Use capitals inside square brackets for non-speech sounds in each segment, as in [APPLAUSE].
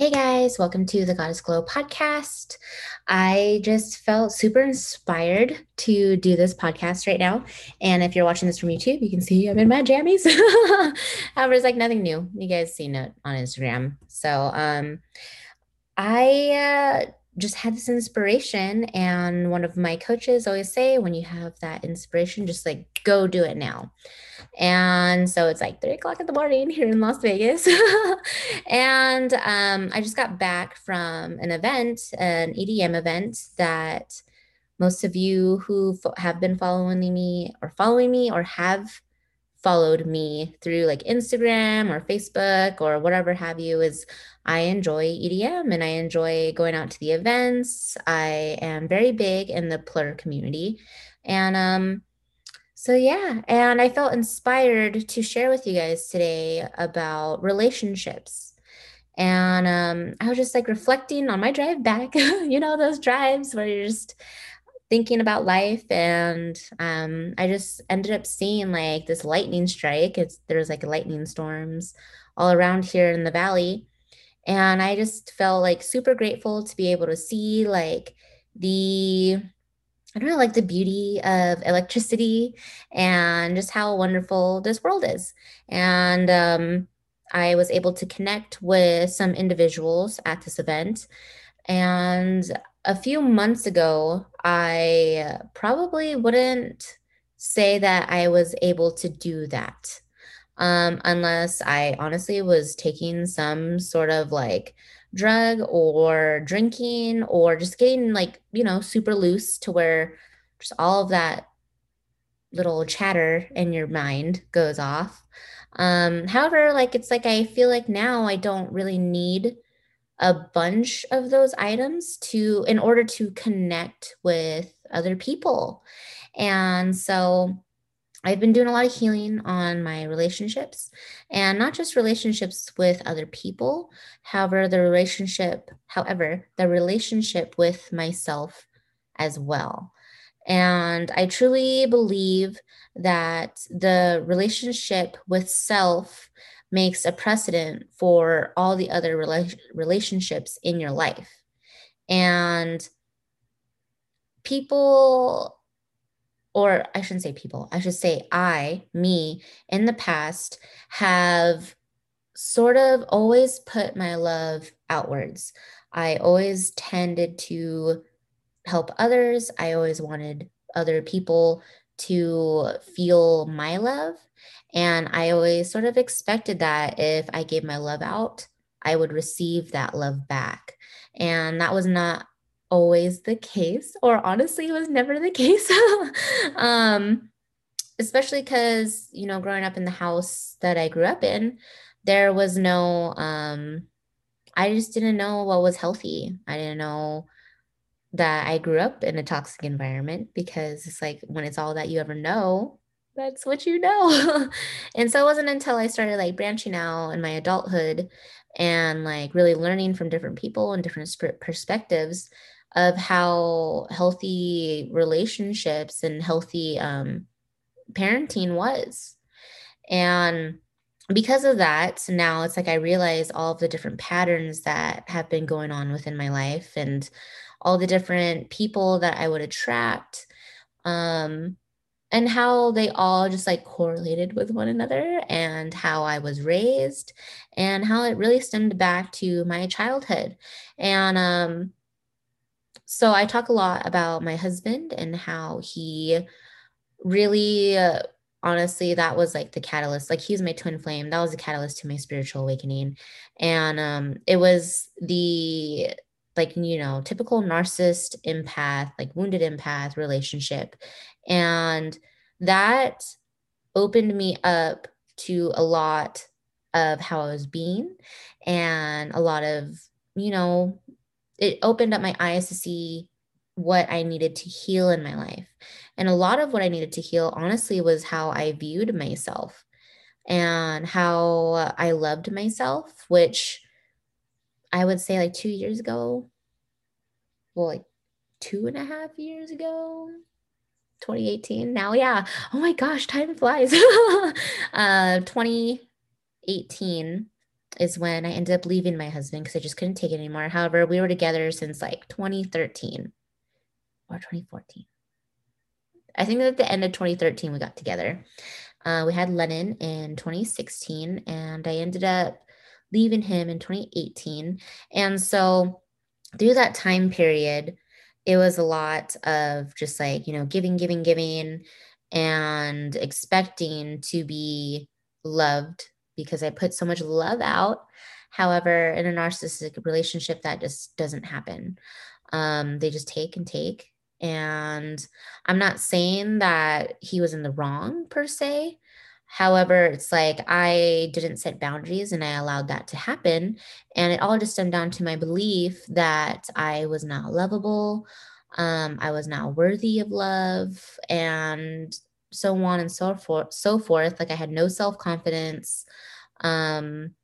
Hey guys, welcome to the Goddess Glow podcast. I just felt super inspired to do this podcast right now. And if you're watching this from YouTube, you can see I'm in my jammies. [LAUGHS] However, it's like nothing new. You guys seen it on Instagram. So um I uh, just had this inspiration and one of my coaches always say when you have that inspiration just like go do it now and so it's like three o'clock in the morning [LAUGHS] here in las vegas [LAUGHS] and um, i just got back from an event an edm event that most of you who have been following me or following me or have followed me through like Instagram or Facebook or whatever have you is I enjoy EDM and I enjoy going out to the events. I am very big in the plur community. And um so yeah, and I felt inspired to share with you guys today about relationships. And um I was just like reflecting on my drive back, [LAUGHS] you know, those drives where you're just thinking about life and um, i just ended up seeing like this lightning strike it's there's like lightning storms all around here in the valley and i just felt like super grateful to be able to see like the i don't know like the beauty of electricity and just how wonderful this world is. And um, i was able to connect with some individuals at this event. And a few months ago, I probably wouldn't say that I was able to do that um, unless I honestly was taking some sort of like drug or drinking or just getting like, you know, super loose to where just all of that little chatter in your mind goes off. Um, however, like it's like I feel like now I don't really need a bunch of those items to in order to connect with other people. And so I've been doing a lot of healing on my relationships and not just relationships with other people, however, the relationship, however, the relationship with myself as well. And I truly believe that the relationship with self makes a precedent for all the other rela- relationships in your life. And people, or I shouldn't say people, I should say I, me, in the past have sort of always put my love outwards. I always tended to help others. I always wanted other people to feel my love. And I always sort of expected that if I gave my love out, I would receive that love back. And that was not always the case, or honestly, it was never the [LAUGHS] case. um, especially because, you know, growing up in the house that I grew up in, there was no, um, I just didn't know what was healthy. I didn't know that I grew up in a toxic environment because it's like when it's all that you ever know, that's what you know. [LAUGHS] and so it wasn't until I started like branching out in my adulthood and like really learning from different people and different perspectives of how healthy relationships and healthy um, parenting was. And because of that, now it's like I realize all of the different patterns that have been going on within my life and all the different people that I would attract. Um, and how they all just like correlated with one another and how I was raised and how it really stemmed back to my childhood. And um, so I talk a lot about my husband and how he really, uh, honestly, that was like the catalyst. Like he's my twin flame. That was the catalyst to my spiritual awakening. And um, it was the like you know typical narcissist empath like wounded empath relationship and that opened me up to a lot of how I was being and a lot of, you know, it opened up my eyes to see what I needed to heal in my life. And a lot of what I needed to heal, honestly, was how I viewed myself and how I loved myself, which I would say like two years ago, well, like two and a half years ago, 2018 now yeah oh my gosh time flies [LAUGHS] uh 2018 is when I ended up leaving my husband because I just couldn't take it anymore. However, we were together since like 2013 or 2014. I think at the end of 2013 we got together. Uh, we had Lennon in 2016, and I ended up leaving him in 2018. And so through that time period, it was a lot of just like, you know, giving, giving, giving, and expecting to be loved because I put so much love out. However, in a narcissistic relationship, that just doesn't happen. Um, they just take and take. And I'm not saying that he was in the wrong per se. However, it's like I didn't set boundaries and I allowed that to happen. And it all just stemmed down to my belief that I was not lovable, um, I was not worthy of love, and so on and so forth. So forth. Like I had no self confidence. Um,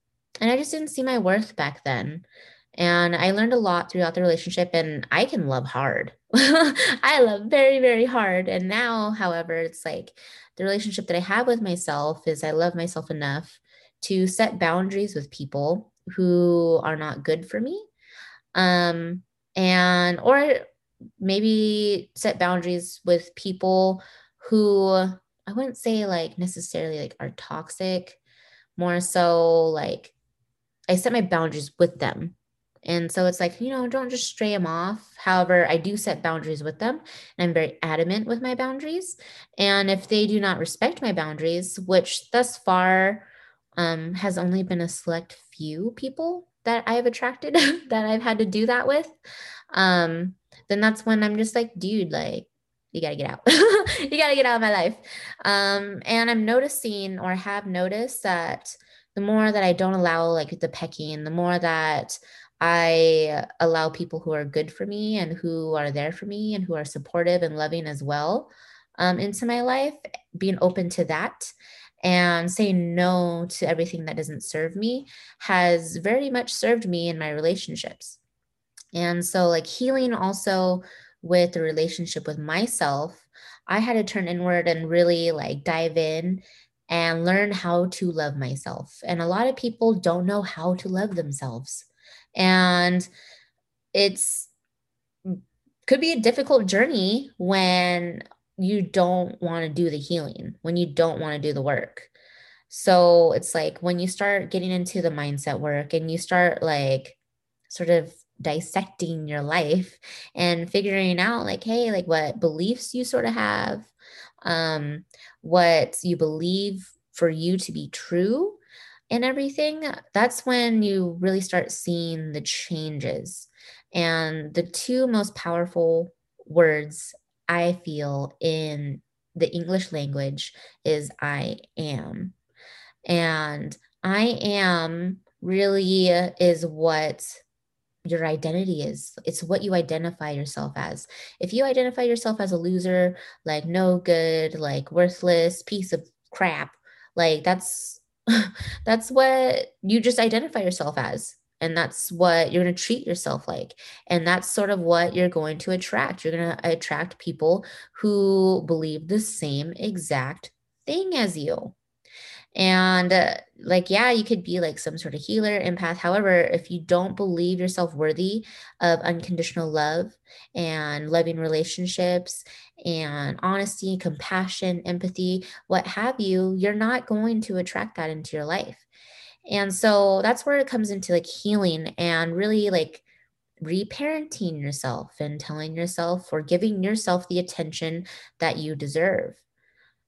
and I just didn't see my worth back then. And I learned a lot throughout the relationship, and I can love hard. [LAUGHS] I love very, very hard. And now, however, it's like the relationship that I have with myself is I love myself enough to set boundaries with people who are not good for me. Um, and, or maybe set boundaries with people who I wouldn't say like necessarily like are toxic, more so like I set my boundaries with them. And so it's like, you know, don't just stray them off. However, I do set boundaries with them and I'm very adamant with my boundaries. And if they do not respect my boundaries, which thus far um, has only been a select few people that I have attracted [LAUGHS] that I've had to do that with, um, then that's when I'm just like, dude, like, you got to get out. [LAUGHS] you got to get out of my life. Um, and I'm noticing or have noticed that the more that I don't allow like the pecking, the more that I allow people who are good for me and who are there for me and who are supportive and loving as well um, into my life, being open to that and saying no to everything that doesn't serve me has very much served me in my relationships. And so, like, healing also with the relationship with myself, I had to turn inward and really like dive in and learn how to love myself. And a lot of people don't know how to love themselves. And it's could be a difficult journey when you don't want to do the healing, when you don't want to do the work. So it's like when you start getting into the mindset work and you start like sort of dissecting your life and figuring out like hey like what beliefs you sort of have um what you believe for you to be true and everything, that's when you really start seeing the changes. And the two most powerful words I feel in the English language is I am. And I am really is what your identity is. It's what you identify yourself as. If you identify yourself as a loser, like no good, like worthless piece of crap, like that's [LAUGHS] that's what you just identify yourself as. And that's what you're going to treat yourself like. And that's sort of what you're going to attract. You're going to attract people who believe the same exact thing as you. And uh, like, yeah, you could be like some sort of healer, empath. However, if you don't believe yourself worthy of unconditional love and loving relationships and honesty, compassion, empathy, what have you, you're not going to attract that into your life. And so that's where it comes into like healing and really like reparenting yourself and telling yourself or giving yourself the attention that you deserve.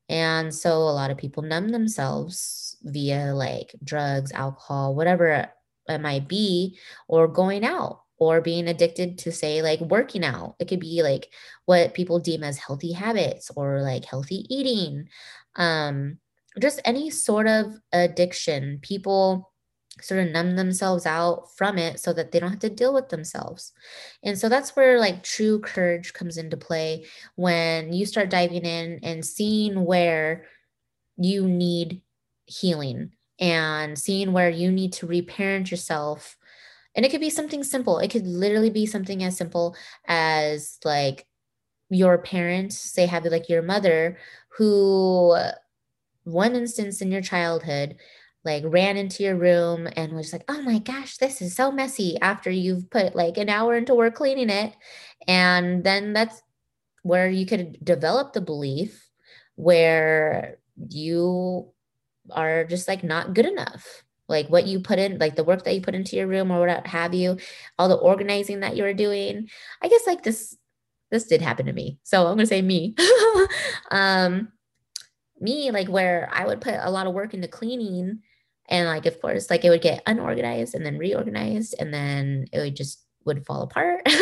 And so a lot of people numb themselves via like drugs, alcohol, whatever it might be, or going out or being addicted to say like working out. It could be like what people deem as healthy habits or like healthy eating. Um, just any sort of addiction. People sort of numb themselves out from it so that they don't have to deal with themselves. And so that's where like true courage comes into play when you start diving in and seeing where you need healing and seeing where you need to reparent yourself. And it could be something simple. It could literally be something as simple as like your parent, say, have like your mother, who one instance in your childhood like ran into your room and was like, oh my gosh, this is so messy after you've put like an hour into work cleaning it. And then that's where you could develop the belief where you are just like not good enough. Like what you put in like the work that you put into your room or what have you all the organizing that you were doing. I guess like this this did happen to me. So i'm gonna say me. [LAUGHS] Um me like where i would put a lot of work into cleaning and like of course like it would get unorganized and then reorganized and then it would just would fall apart. [LAUGHS]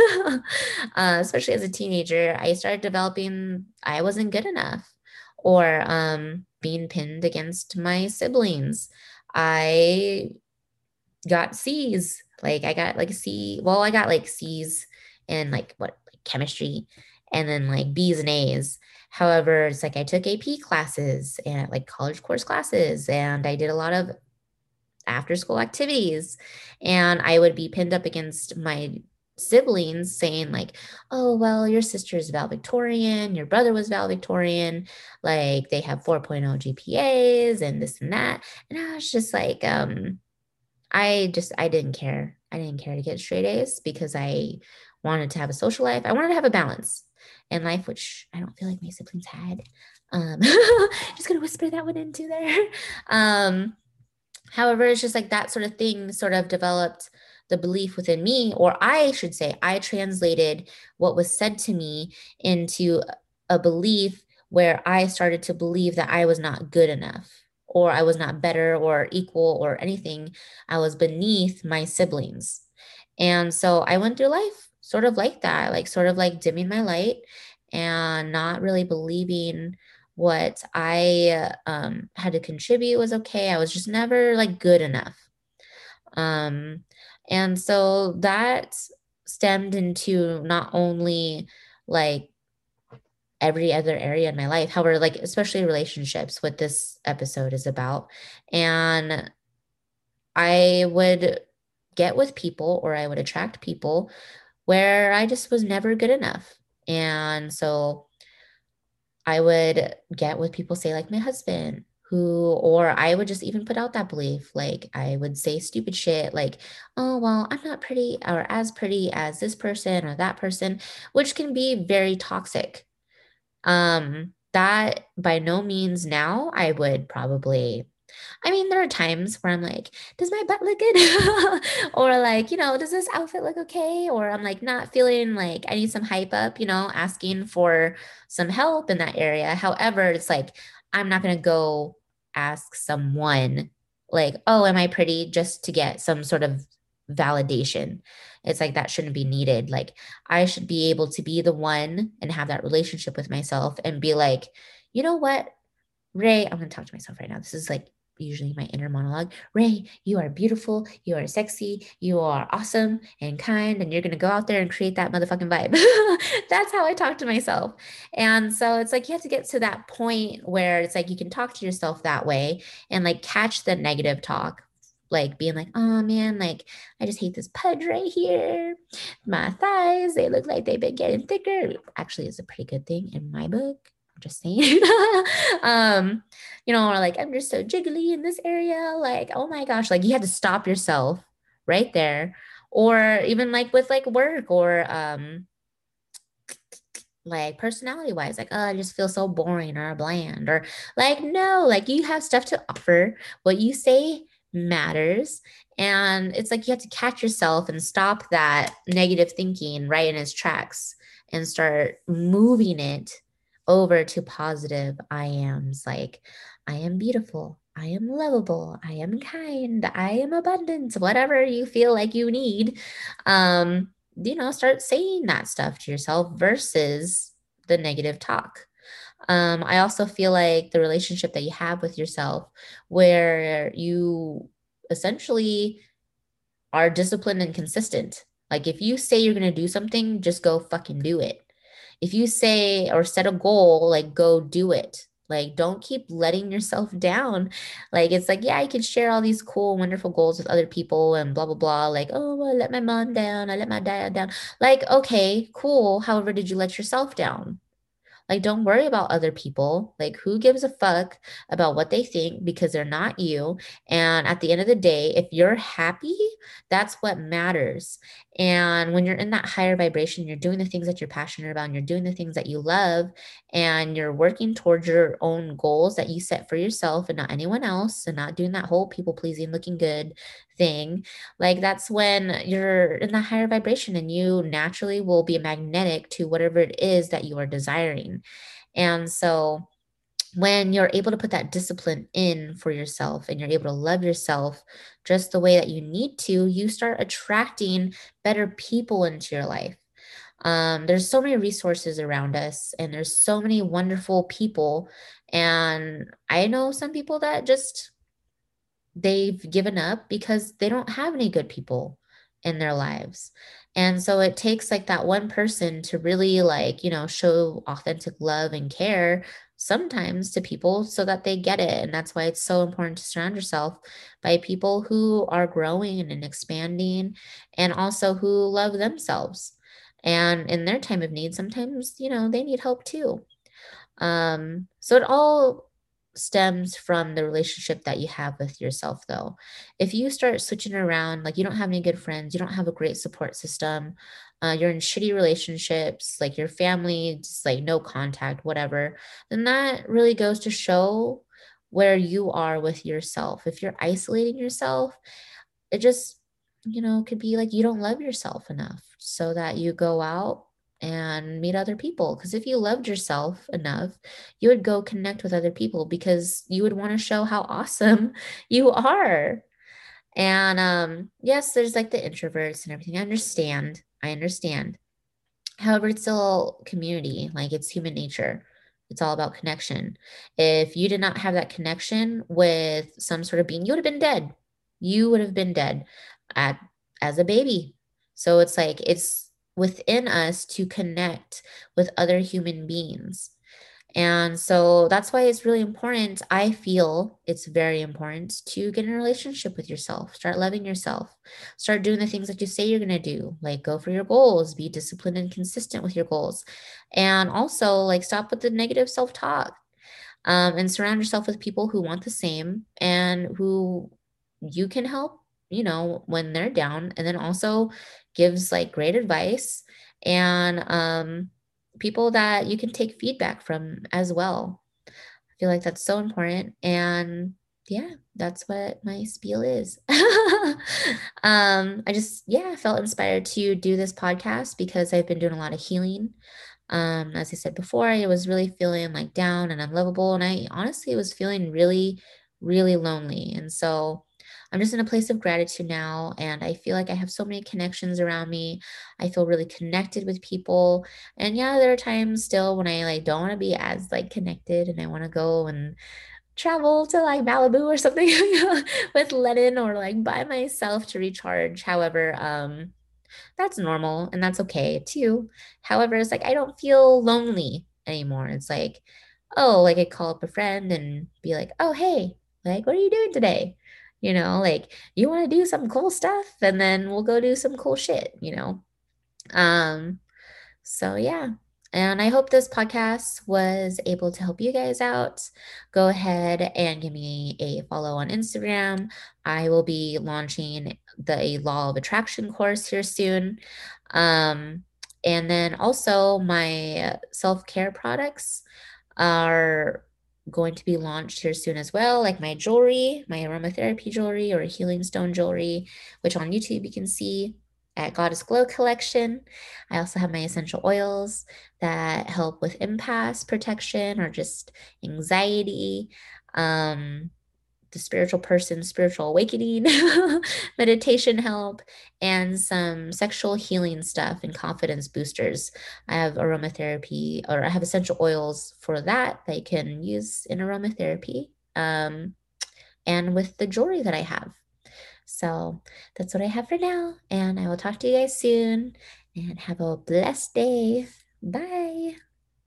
Uh, especially as a teenager i started developing i wasn't good enough or um, being pinned against my siblings. I got c's like i got like c well i got like c's in like what like chemistry and then like b's and a's however it's like i took ap classes and like college course classes and i did a lot of after school activities. And I would be pinned up against my siblings saying like oh well your sister is valedictorian your brother was valedictorian like they have 4.0 gpas and this and that and i was just like um i just i didn't care i didn't care to get straight a's because i wanted to have a social life i wanted to have a balance in life which i don't feel like my siblings had um [LAUGHS] just gonna whisper that one into there [LAUGHS] um However, it's just like that sort of thing sort of developed the belief within me, or I should say, I translated what was said to me into a belief where I started to believe that I was not good enough, or I was not better or equal or anything. I was beneath my siblings. And so I went through life sort of like that, like sort of like dimming my light and not really believing what I um, had to contribute was okay. I was just never like good enough. Um, and so that stemmed into not only like every other area in my life, however, like especially relationships, what this episode is about. And I would get with people or I would attract people where I just was never good enough. And so I would get with people say, like my husband, who, or I would just even put out that belief. Like I would say stupid shit like, oh, well, I'm not pretty or as pretty as this person or that person, which can be very toxic. Um, that by no means now I would probably I mean, there are times where I'm like, does my butt look good? [LAUGHS] or like, you know, does this outfit look okay? Or I'm like not feeling like I need some hype up, you know, asking for some help in that area. However, it's like, I'm not going to go ask someone like, oh, am I pretty just to get some sort of validation. It's like that shouldn't be needed. Like I should be able to be the one and have that relationship with myself and be like, you know what, Ray, I'm going to talk to myself right now. This is like usually my inner monologue ray you are beautiful you are sexy you are awesome and kind and you're going to go out there and create that motherfucking vibe [LAUGHS] that's how i talk to myself and so it's like you have to get to that point where it's like you can talk to yourself that way and like catch the negative talk like being like, oh man, like I just hate this pudge right here. My thighs, they look like they've been getting thicker. Actually, it's a pretty good thing in my book. Just saying. [LAUGHS] um, you know, or like I'm just so jiggly in this area. Like, oh my gosh, like you had to stop yourself right there. Or even like with like work or um like personality wise, like, oh, I just feel so boring or bland, or like, no, like you have stuff to offer. What you say matters. And it's like you have to catch yourself and stop that negative thinking right in its tracks and start moving it over to positive I ams like I am beautiful, I am lovable, I am kind, I am abundant, whatever you feel like you need. Um, you know, start saying that stuff to yourself versus the negative talk. Um, I also feel like the relationship that you have with yourself, where you essentially are disciplined and consistent. Like if you say you're going to do something, just go fucking do it if you say or set a goal, like go do it. Like, don't keep letting yourself [LAUGHS] down. Like, it's like, yeah, I can share all these cool, wonderful goals with other people and blah, blah, blah. Like, oh, I let my mom down. I let my dad down. Like, okay, cool. However, did you let yourself down? Like, don't worry about other people. Like, who gives a fuck about what they think because they're not you? And at the end of the day, if you're happy, that's what matters. And when you're in that higher vibration, you're doing the things that you're passionate about and you're doing the things that you love and you're working towards your own goals that you set for yourself and not anyone else and not doing that whole people pleasing, looking good thing. Like that's when you're in the higher vibration and you naturally will be magnetic to whatever it is that you are desiring. And so, when you're able to put that discipline in for yourself and you're able to love yourself just the way that you need to, you start attracting better people into your life. Um, there's so many resources around us, and there's so many wonderful people. And I know some people that just they've given up because they don't have any good people in their lives. And so it takes like that one person to really like, you know, show authentic love and care sometimes to people so that they get it. And that's why it's so important to surround yourself by people who are growing and expanding and also who love themselves. And in their time of need, sometimes, you know, they need help too. Um, so it all stems from the relationship that you have with yourself though if you start switching around like you don't have any good friends you don't have a great support system uh, you're in shitty relationships like your family just like no contact whatever then that really goes to show where you are with yourself if you're isolating yourself it just you know could be like you don't love yourself enough so that you go out and meet other people. Because if you loved yourself enough, you would go connect with other people because you would want to show how [LAUGHS] awesome you are. And um, yes, there's like the introverts and everything. I understand. I understand. However, it's still community, like it's human nature. It's all about connection. If you did not have that connection with some sort of being, you would have been dead. You would have been dead at as a baby. So it's like it's within us to connect with other human beings. And so that's why it's really important. I feel it's very important to get in a relationship with yourself, start loving yourself, start doing the things that you say you're going to do, like go for your goals, be disciplined and consistent with your goals. And also, like, stop with the negative self talk um, and surround yourself with people who want the same and who you can help you know, when they're down, and then also gives like great advice and um, people that you can take feedback from as well. I feel like that's so important. And yeah, that's what my spiel is. [LAUGHS] um, I just, yeah, felt inspired to do this podcast because I've been doing a lot of healing. Um, as I said before, I was really feeling like down and unlovable. And I honestly was feeling really, really lonely. And so I'm just in a place of gratitude now. And I feel like I have so many connections around me. I feel really connected with people. And yeah, there are times still when I like don't want to be as like connected and I want to go and travel to like Malibu or something [LAUGHS] with Lennon or like by myself to recharge. However, um, that's normal and that's okay too. However, it's like I don't feel lonely anymore. It's like, oh, like I call up a friend and be like, oh, hey, like, what are you doing today? You know like you want to do some cool stuff and then we'll go do some cool shit you know um so yeah and I hope this podcast was able to help you guys out. Go ahead and give me a follow on Instagram. I will be launching the Law of Attraction course here soon. Um, and then also, my self care products are going to be launched here soon as well, like my jewelry, my aromatherapy jewelry or healing stone jewelry, which on YouTube you can see at Goddess Glow Collection. I also have my essential oils that help with empaths protection or just anxiety. Um, the spiritual person, spiritual awakening, [LAUGHS] meditation help, and some sexual healing stuff and confidence boosters. I have aromatherapy or I have essential oils for that that you can use in aromatherapy um, and with the jewelry that I have. So that's what I have for now. And I will talk to you guys soon and have a blessed day. Bye.